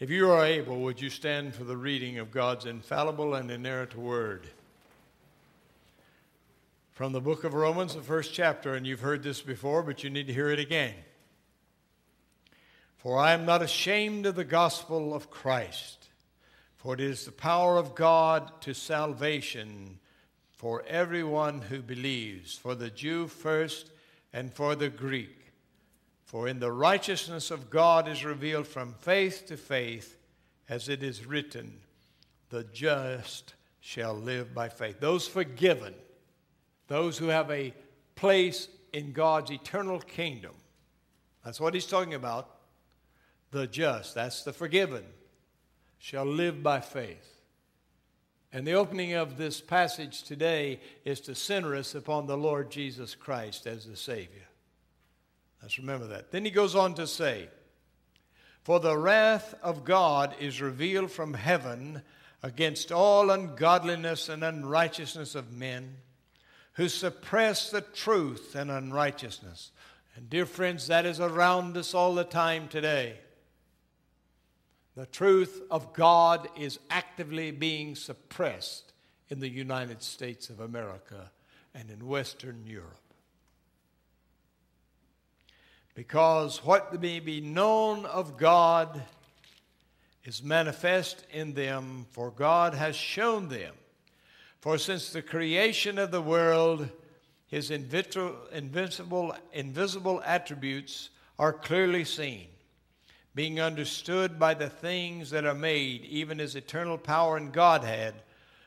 If you are able, would you stand for the reading of God's infallible and inerrant word? From the book of Romans, the first chapter, and you've heard this before, but you need to hear it again. For I am not ashamed of the gospel of Christ, for it is the power of God to salvation for everyone who believes, for the Jew first and for the Greek. For in the righteousness of God is revealed from faith to faith, as it is written, the just shall live by faith. Those forgiven, those who have a place in God's eternal kingdom. That's what he's talking about. The just, that's the forgiven, shall live by faith. And the opening of this passage today is to center us upon the Lord Jesus Christ as the Savior. Let's remember that. Then he goes on to say, For the wrath of God is revealed from heaven against all ungodliness and unrighteousness of men who suppress the truth and unrighteousness. And, dear friends, that is around us all the time today. The truth of God is actively being suppressed in the United States of America and in Western Europe because what may be known of God is manifest in them, for God has shown them. For since the creation of the world, his invincible, invisible attributes are clearly seen, being understood by the things that are made, even his eternal power and Godhead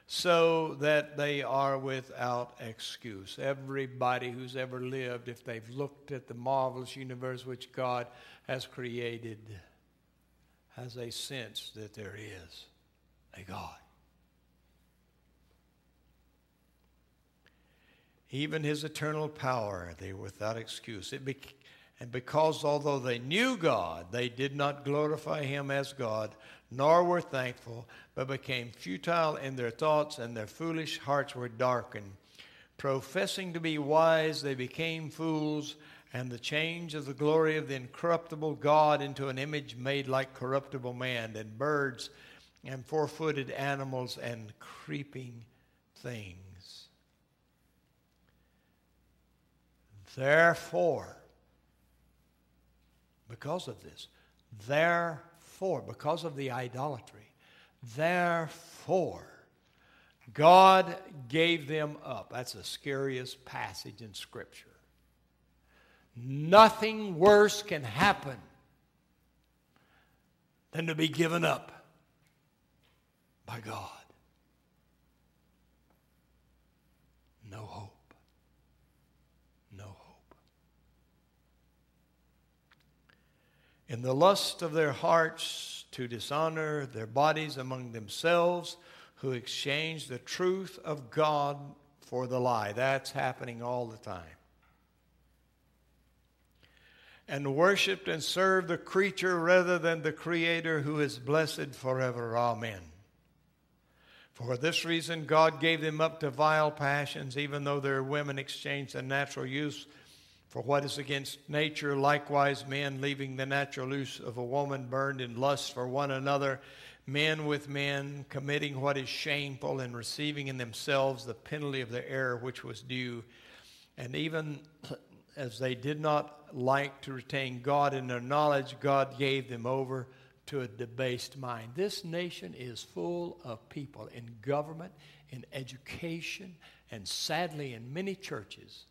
so that they are without excuse. Everybody who's ever lived, if they've looked at the marvelous universe which God has created, has a sense that there is a God. Even his eternal power, they were without excuse. It and because although they knew God, they did not glorify him as God, nor were thankful, but became futile in their thoughts, and their foolish hearts were darkened. Professing to be wise, they became fools, and the change of the glory of the incorruptible God into an image made like corruptible man, and birds, and four footed animals, and creeping things. Therefore, because of this, therefore, because of the idolatry, Therefore, God gave them up. That's the scariest passage in Scripture. Nothing worse can happen than to be given up by God. No hope. No hope. In the lust of their hearts, to dishonor their bodies among themselves, who exchange the truth of God for the lie. That's happening all the time. And worshiped and served the creature rather than the Creator who is blessed forever. Amen. For this reason, God gave them up to vile passions, even though their women exchanged the natural use for what is against nature, likewise, men leaving the natural use of a woman burned in lust for one another, men with men committing what is shameful and receiving in themselves the penalty of their error which was due. And even as they did not like to retain God in their knowledge, God gave them over to a debased mind. This nation is full of people in government, in education, and sadly in many churches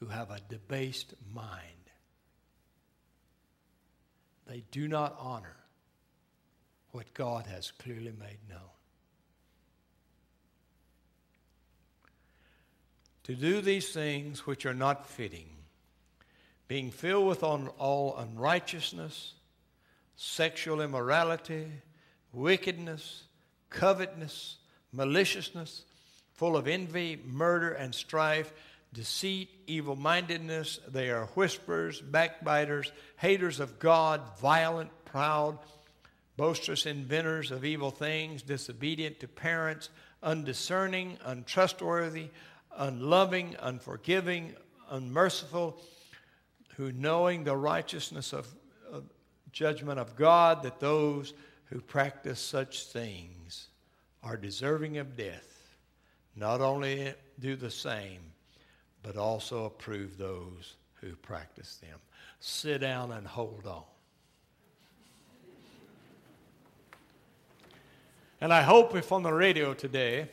who have a debased mind. They do not honor what God has clearly made known. To do these things which are not fitting, being filled with all unrighteousness, sexual immorality, wickedness, covetousness, maliciousness, full of envy, murder, and strife deceit, evil mindedness. They are whisperers, backbiters, haters of God, violent, proud, boisterous inventors of evil things, disobedient to parents, undiscerning, untrustworthy, unloving, unforgiving, unmerciful, who knowing the righteousness of, of judgment of God, that those who practice such things are deserving of death. Not only do the same, but also approve those who practice them. Sit down and hold on. And I hope if on the radio today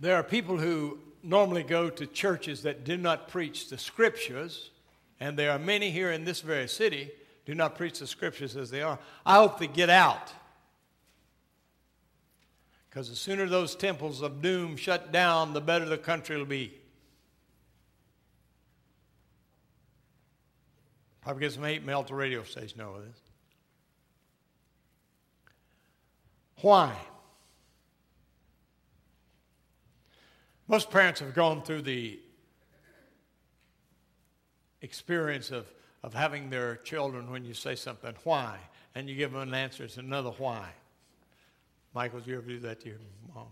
there are people who normally go to churches that do not preach the scriptures, and there are many here in this very city do not preach the scriptures as they are. I hope they get out. Because the sooner those temples of doom shut down, the better the country will be. Probably some hate mail to radio stations over this. Why? Most parents have gone through the experience of, of having their children when you say something, why? And you give them an answer, it's another why. Michael, did you ever do that to your mom?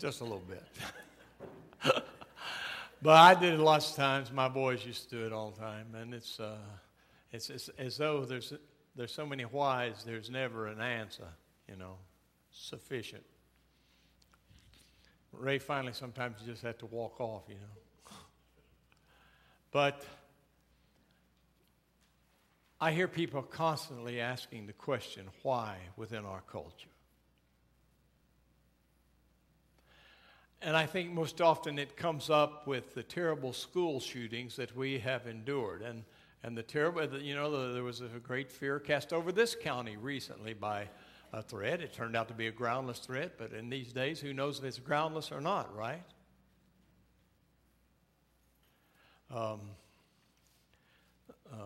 Just a little bit. but I did it lots of times. My boys used to do it all the time. And it's, uh, it's, it's as though there's, there's so many whys, there's never an answer, you know, sufficient. Ray finally sometimes you just have to walk off, you know. But I hear people constantly asking the question, why within our culture? And I think most often it comes up with the terrible school shootings that we have endured. And, and the terrible, you know, there was a great fear cast over this county recently by a threat. It turned out to be a groundless threat, but in these days, who knows if it's groundless or not, right? Um, uh,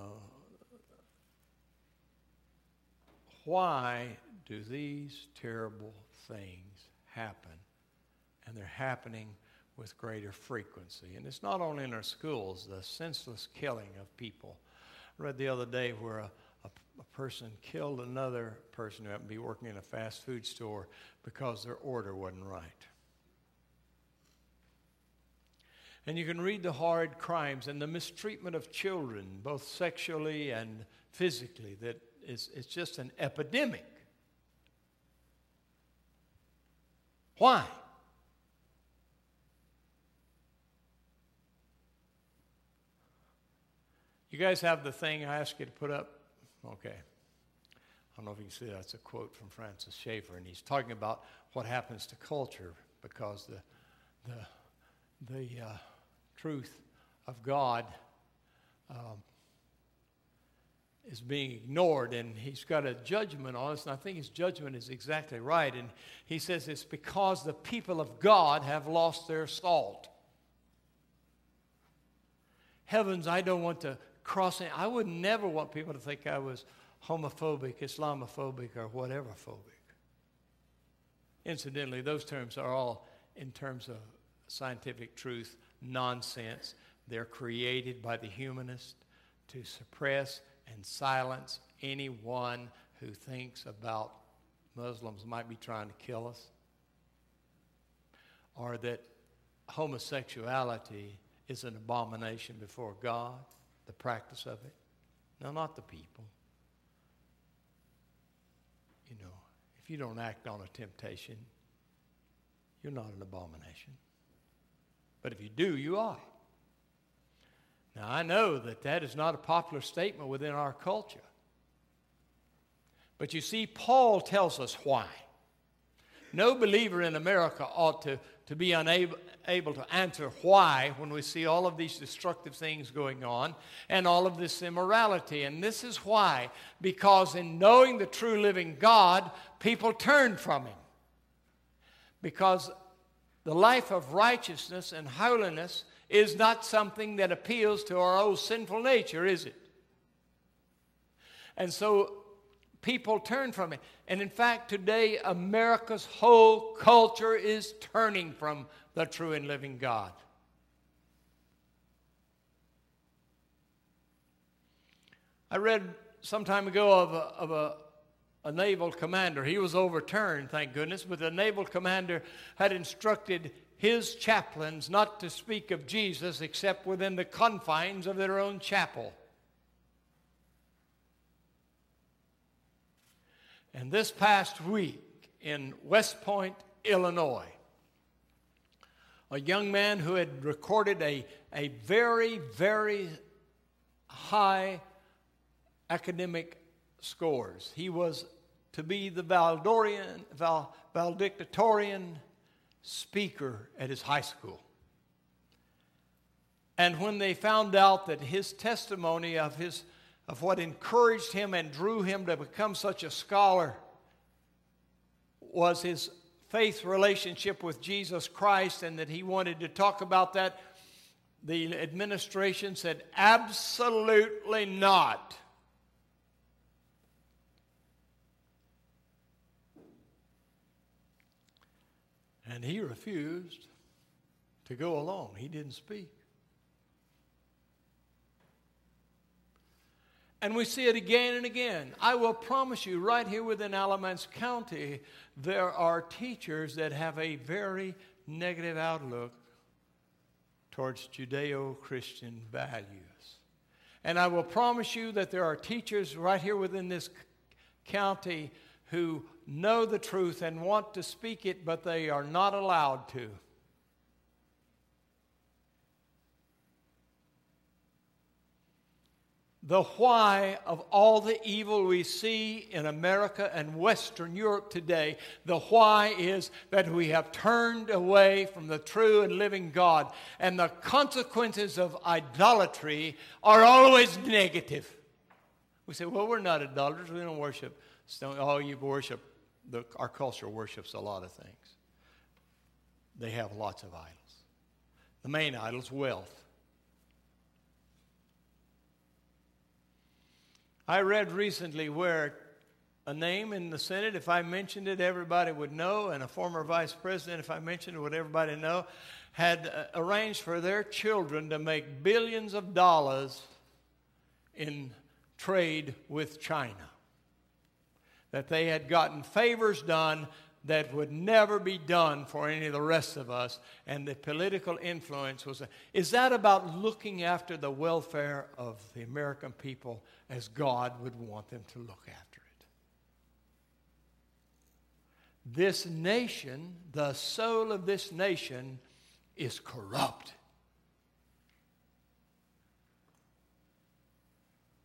why do these terrible things happen? And they're happening with greater frequency. And it's not only in our schools, the senseless killing of people. I read the other day where a a person killed another person who happened to be working in a fast food store because their order wasn't right. And you can read the horrid crimes and the mistreatment of children, both sexually and physically, that is it's just an epidemic. Why? You guys have the thing I asked you to put up? Okay. I don't know if you can see that. That's a quote from Francis Schaeffer, and he's talking about what happens to culture because the, the, the uh, truth of God um, is being ignored, and he's got a judgment on us, and I think his judgment is exactly right. And he says it's because the people of God have lost their salt. Heavens, I don't want to crossing. I would never want people to think I was homophobic, Islamophobic, or whatever phobic. Incidentally, those terms are all, in terms of scientific truth, nonsense. They're created by the humanist to suppress and silence anyone who thinks about Muslims might be trying to kill us or that homosexuality is an abomination before God the practice of it. No, not the people. You know, if you don't act on a temptation, you're not an abomination. But if you do, you are. Now, I know that that is not a popular statement within our culture. But you see, Paul tells us why. No believer in America ought to, to be unable able to answer why when we see all of these destructive things going on and all of this immorality. And this is why, because in knowing the true living God, people turn from Him. Because the life of righteousness and holiness is not something that appeals to our old sinful nature, is it? And so people turn from it. And in fact, today, America's whole culture is turning from the true and living God. I read some time ago of a, of a, a naval commander. He was overturned, thank goodness, but the naval commander had instructed his chaplains not to speak of Jesus except within the confines of their own chapel. And this past week in West Point, Illinois, a young man who had recorded a, a very, very high academic scores. He was to be the Valdorian, Val, valedictorian speaker at his high school. And when they found out that his testimony of, his, of what encouraged him and drew him to become such a scholar was his faith relationship with Jesus Christ, and that he wanted to talk about that, the administration said, absolutely not. And he refused to go along. He didn't speak. And we see it again and again. I will promise you, right here within Alamance County, there are teachers that have a very negative outlook towards Judeo Christian values. And I will promise you that there are teachers right here within this county who know the truth and want to speak it, but they are not allowed to. The why of all the evil we see in America and Western Europe today. The why is that we have turned away from the true and living God, and the consequences of idolatry are always negative. We say, well, we're not idolaters, we don't worship stone. Oh, you worship, the, our culture worships a lot of things. They have lots of idols. The main idol is wealth. I read recently where a name in the Senate, if I mentioned it, everybody would know, and a former vice president, if I mentioned it, would everybody know, had uh, arranged for their children to make billions of dollars in trade with China. That they had gotten favors done that would never be done for any of the rest of us, and the political influence was. Is that about looking after the welfare of the American people as God would want them to look after it? This nation, the soul of this nation, is corrupt.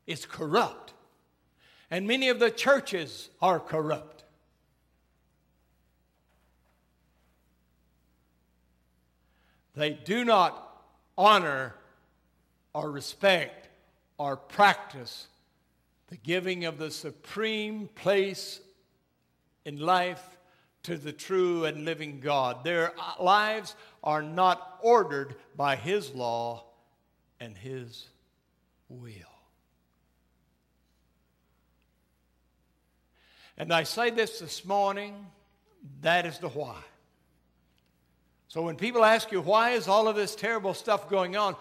It's corrupt. And many of the churches are corrupt. They do not honor or respect or practice the giving of the supreme place in life to the true and living God. Their lives are not ordered by His law and His will. And I say this this morning that is the why. So when people ask you, why is all of this terrible stuff going on?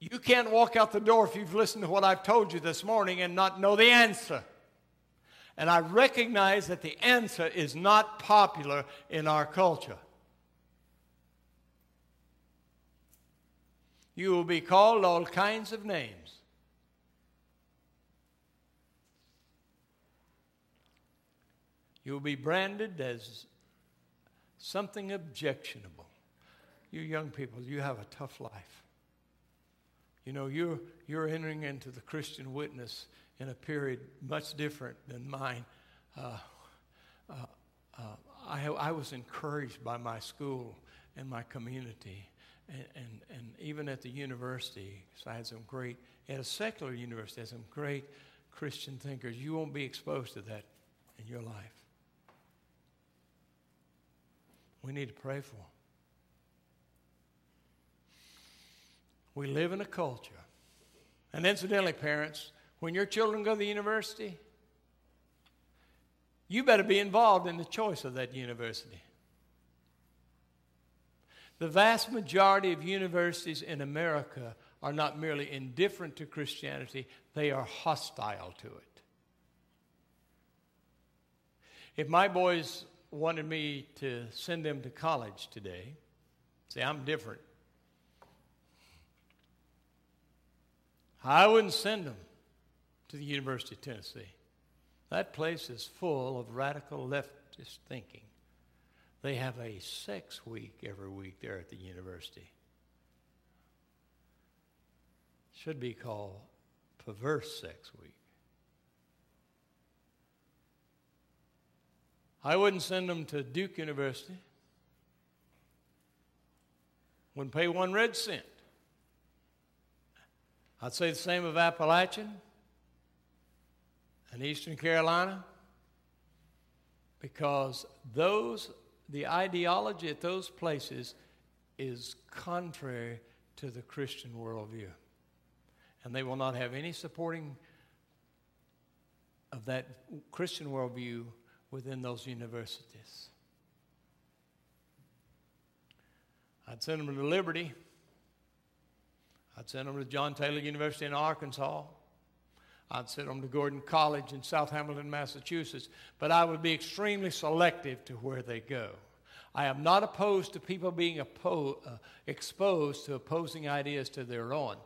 You can't walk out the door if you've listened to what I've told you this morning and not know the answer. And I recognize that the answer is not popular in our culture. You will be called all kinds of names. You will be branded as something objectionable. You young people, you have a tough life. You know, you're, you're entering into the Christian witness in a period much different than mine. Uh, uh, uh, I, I was encouraged by my school and my community, and, and, and even at the university, so I had some great, at a secular university, I had some great Christian thinkers. You won't be exposed to that in your life. We need to pray for them. We live in a culture. And incidentally, parents, when your children go to the university, you better be involved in the choice of that university. The vast majority of universities in America are not merely indifferent to Christianity, they are hostile to it. If my boys wanted me to send them to college today, say, I'm different. I wouldn't send them to the University of Tennessee. That place is full of radical leftist thinking. They have a sex week every week there at the university. Should be called Perverse Sex Week. I wouldn't send them to Duke University. Wouldn't pay one red cent. I'd say the same of Appalachian and Eastern Carolina because those the ideology at those places is contrary to the Christian worldview. And they will not have any supporting of that Christian worldview within those universities. I'd send them to Liberty. I'd send them to John Taylor University in Arkansas. I'd send them to Gordon College in South Hamilton, Massachusetts. But I would be extremely selective to where they go. I am not opposed to people being oppo- uh, exposed to opposing ideas to their own,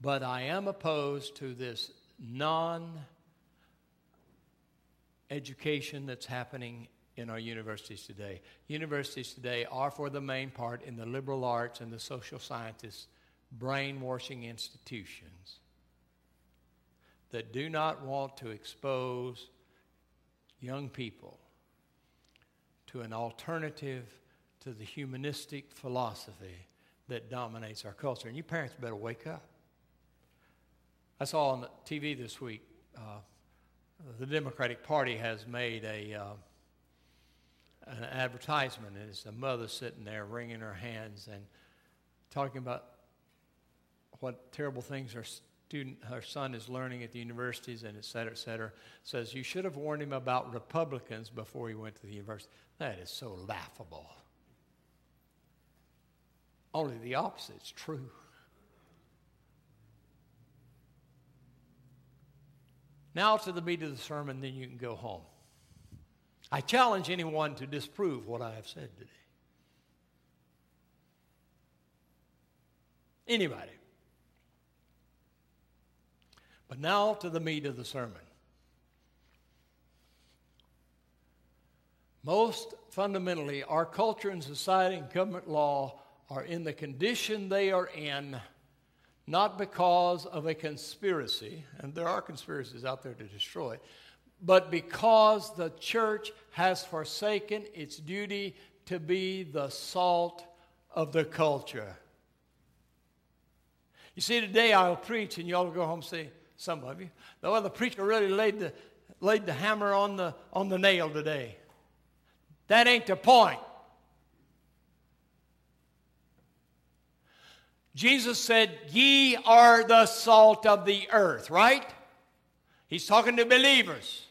but I am opposed to this non education that's happening in our universities today. Universities today are, for the main part, in the liberal arts and the social sciences, brainwashing institutions that do not want to expose young people to an alternative to the humanistic philosophy that dominates our culture. And you parents better wake up. I saw on the TV this week uh, the Democratic Party has made a uh, an advertisement. And it's a mother sitting there wringing her hands and talking about what terrible things her student, her son is learning at the universities and et cetera, et cetera. Says you should have warned him about Republicans before he went to the university. That is so laughable. Only the opposite is true. Now to the meat of the sermon, then you can go home. I challenge anyone to disprove what I have said today. Anybody. But now to the meat of the sermon. Most fundamentally, our culture and society and government law are in the condition they are in not because of a conspiracy, and there are conspiracies out there to destroy it, but because the church has forsaken its duty to be the salt of the culture. You see, today I'll preach, and y'all will go home and say, some of you, the preacher really laid the, laid the hammer on the, on the nail today. That ain't the point. Jesus said, Ye are the salt of the earth, right? He's talking to believers.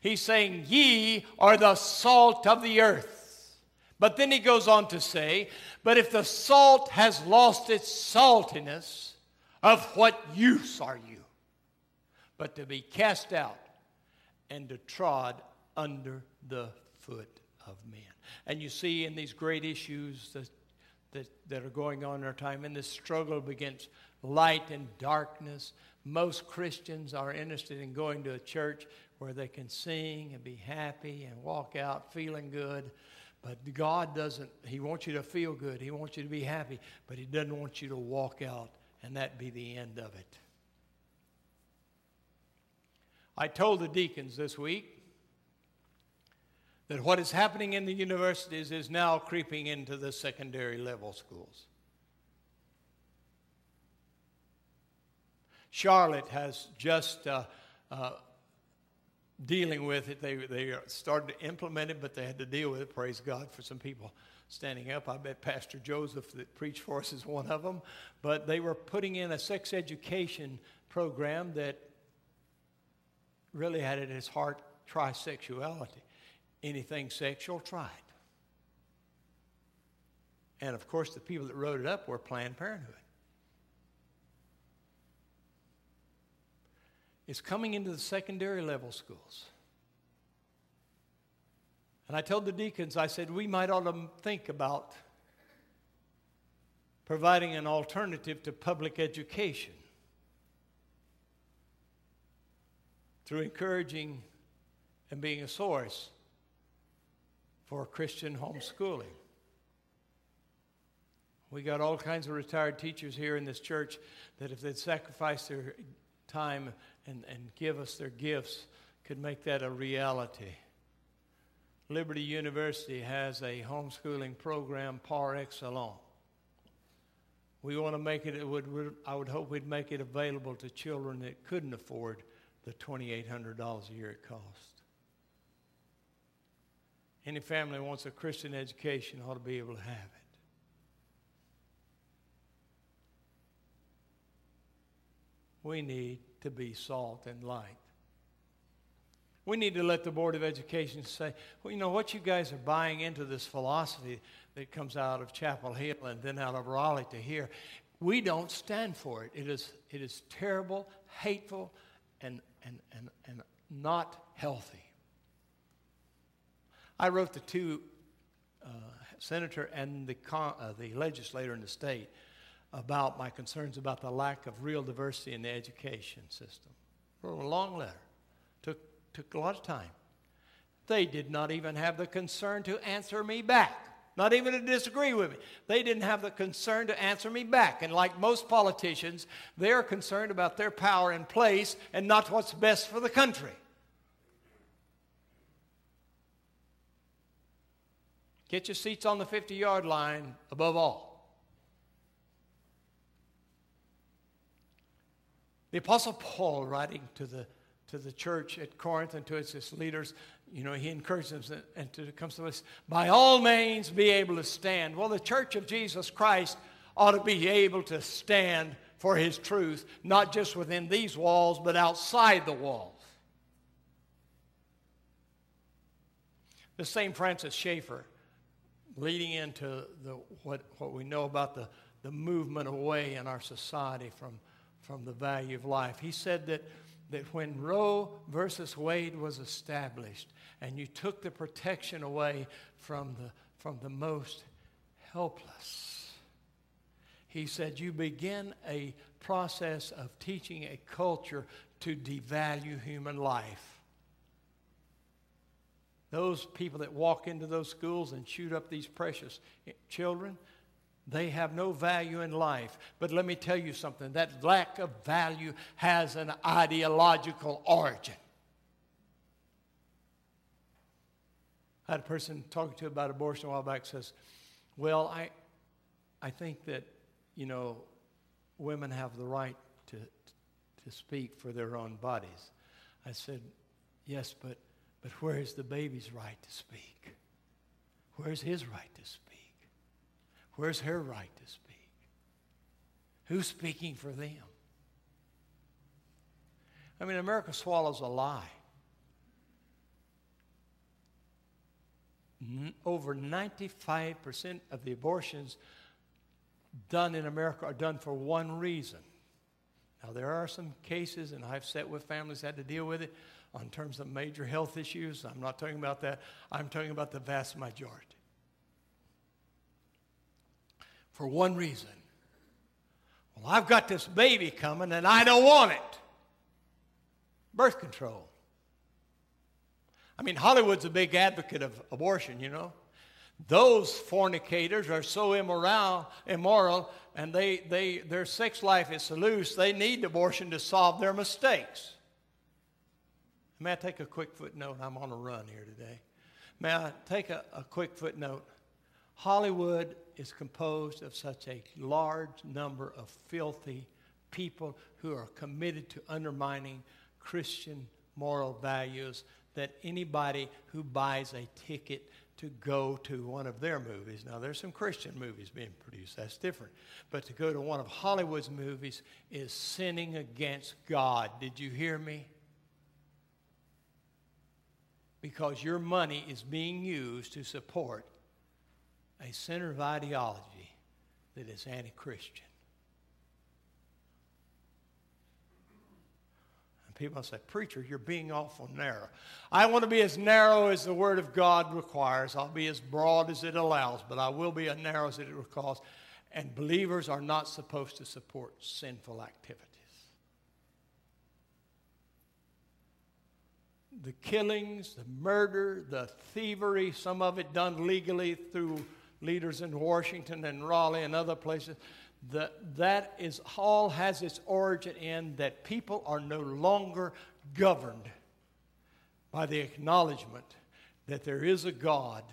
He's saying, Ye are the salt of the earth. But then he goes on to say, But if the salt has lost its saltiness, of what use are you? But to be cast out and to trod under the foot of men. And you see in these great issues, the that, that are going on in our time in this struggle against light and darkness. Most Christians are interested in going to a church where they can sing and be happy and walk out feeling good. But God doesn't, He wants you to feel good. He wants you to be happy, but He doesn't want you to walk out and that be the end of it. I told the deacons this week that what is happening in the universities is now creeping into the secondary level schools. Charlotte has just uh, uh, dealing with it. They, they started to implement it, but they had to deal with it. Praise God for some people standing up. I bet Pastor Joseph that preached for us is one of them. But they were putting in a sex education program that really had at its heart trisexuality anything sexual, it. And of course, the people that wrote it up were Planned Parenthood. It's coming into the secondary level schools. And I told the deacons, I said, we might ought to think about providing an alternative to public education through encouraging and being a source for Christian homeschooling. We got all kinds of retired teachers here in this church that if they'd sacrifice their time and, and give us their gifts, could make that a reality. Liberty University has a homeschooling program par excellence. We want to make it, it would, I would hope we'd make it available to children that couldn't afford the $2,800 a year it costs. Any family wants a Christian education ought to be able to have it. We need to be salt and light. We need to let the Board of Education say, well, you know, what you guys are buying into this philosophy that comes out of Chapel Hill and then out of Raleigh to here, we don't stand for it. It is, it is terrible, hateful, and, and, and, and not healthy. I wrote the two, uh, senator and the, con, uh, the legislator in the state, about my concerns about the lack of real diversity in the education system. Wrote a long letter. Took, took a lot of time. They did not even have the concern to answer me back, not even to disagree with me. They didn't have the concern to answer me back. And like most politicians, they're concerned about their power and place and not what's best for the country. Get your seats on the 50 yard line above all. The Apostle Paul, writing to the, to the church at Corinth and to its leaders, you know, he encourages them and to come to us, by all means be able to stand. Well, the church of Jesus Christ ought to be able to stand for his truth, not just within these walls, but outside the walls. The same Francis Schaeffer, leading into the, what, what we know about the, the movement away in our society from from the value of life. He said that, that when Roe versus Wade was established and you took the protection away from the, from the most helpless, he said you begin a process of teaching a culture to devalue human life. Those people that walk into those schools and shoot up these precious children, they have no value in life. But let me tell you something that lack of value has an ideological origin. I had a person talking to about abortion a while back says, Well, I, I think that, you know, women have the right to, to speak for their own bodies. I said, Yes, but, but where is the baby's right to speak? Where's his right to speak? Where's her right to speak? Who's speaking for them? I mean, America swallows a lie. over 95% of the abortions done in America are done for one reason. Now, there are some cases, and I've sat with families that had to deal with it on terms of major health issues. I'm not talking about that. I'm talking about the vast majority for one reason. Well, I've got this baby coming and I don't want it. Birth control. I mean, Hollywood's a big advocate of abortion, you know. Those fornicators are so immoral, immoral and they, they, their sex life is so loose, they need abortion to solve their mistakes. May I take a quick footnote? I'm on a run here today. May I take a, a quick footnote? Hollywood is composed of such a large number of filthy people who are committed to undermining Christian moral values that anybody who buys a ticket to go to one of their movies. Now, there's some Christian movies being produced, that's different. But to go to one of Hollywood's movies is sinning against God. Did you hear me? Because your money is being used to support a center of ideology that is anti Christian. And people say, Preacher, you're being awful narrow. I want to be as narrow as the Word of God requires. I'll be as broad as it allows, but I will be as narrow as it requires. And believers are not supposed to support sinful activities. the killings, the murder, the thievery, some of it done legally through leaders in Washington and Raleigh and other places, the, that is all has its origin in that people are no longer governed by the acknowledgement that there is a God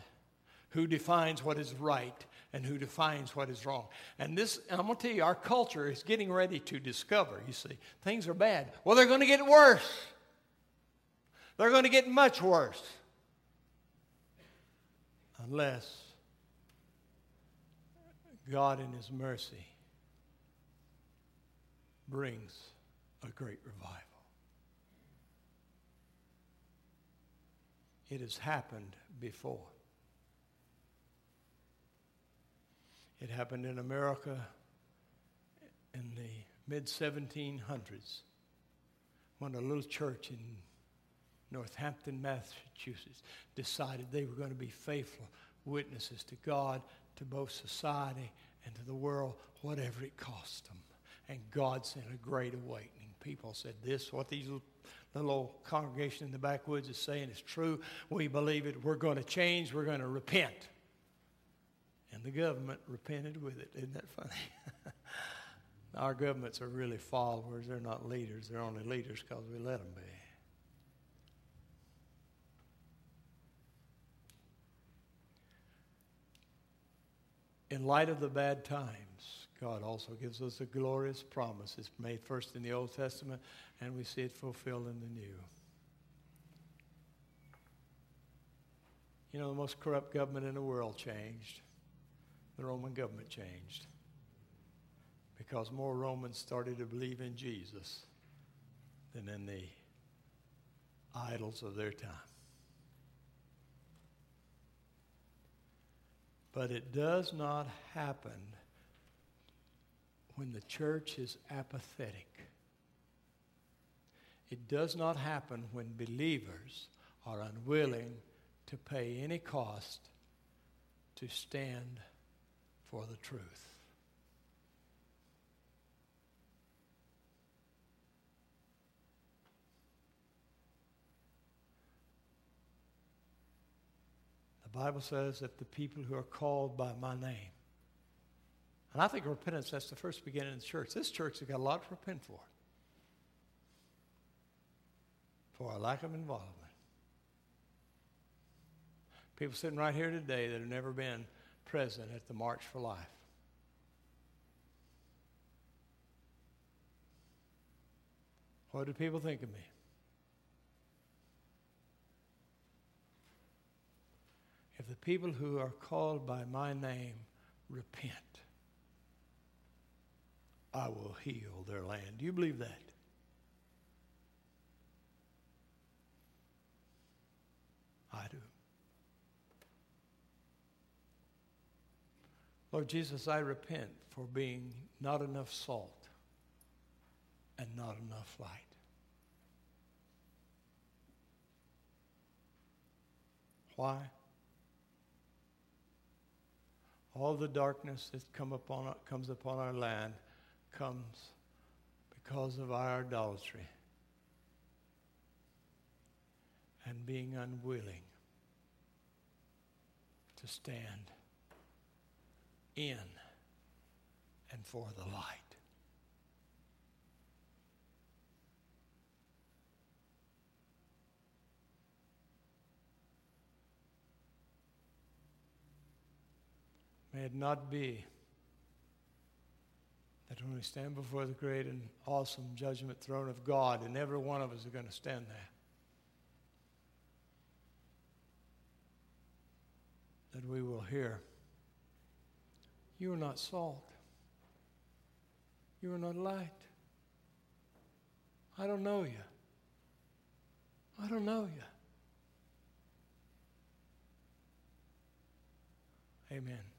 who defines what is right and who defines what is wrong. And this, I'm going to tell you, our culture is getting ready to discover, you see, things are bad. Well, they're going to get worse. They're going to get much worse. Unless God, in His mercy, brings a great revival. It has happened before. It happened in America in the mid 1700s when a little church in Northampton, Massachusetts decided they were going to be faithful witnesses to God, to both society, and to the world, whatever it cost them. And God sent a great awakening. People said, This, what these little congregation in the backwoods is saying is true. We believe it. We're going to change. We're going to repent. And the government repented with it. Isn't that funny? Our governments are really followers. They're not leaders. They're only leaders because we let them be. In light of the bad times, God also gives us a glorious promise. It's made first in the Old Testament, and we see it fulfilled in the New. You know, the most corrupt government in the world changed. The Roman government changed because more Romans started to believe in Jesus than in the idols of their time. But it does not happen when the church is apathetic. It does not happen when believers are unwilling to pay any cost to stand for the truth. Bible says that the people who are called by my name. And I think repentance, that's the first beginning of the church. This church has got a lot to repent for. For a lack of involvement. People sitting right here today that have never been present at the March for Life. What do people think of me? If the people who are called by my name repent, I will heal their land. Do you believe that? I do. Lord Jesus, I repent for being not enough salt and not enough light. Why? All the darkness that come upon, comes upon our land comes because of our idolatry and being unwilling to stand in and for the light. May it not be that when we stand before the great and awesome judgment throne of God, and every one of us are going to stand there, that we will hear, You are not salt. You are not light. I don't know you. I don't know you. Amen.